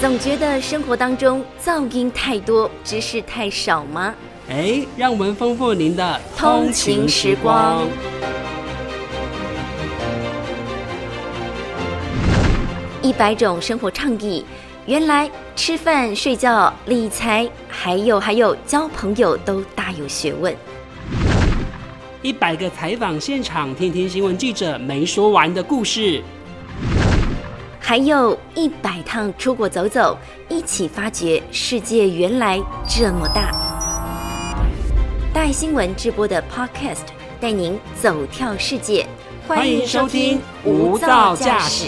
总觉得生活当中噪音太多，知识太少吗？哎，让我们丰富您的通勤时光。一百种生活倡议，原来吃饭、睡觉、理财，还有还有交朋友，都大有学问。一百个采访现场，听听新闻记者没说完的故事。还有一百趟出国走走，一起发掘世界原来这么大。带新闻直播的 Podcast 带您走跳世界，欢迎收听无噪驾驶。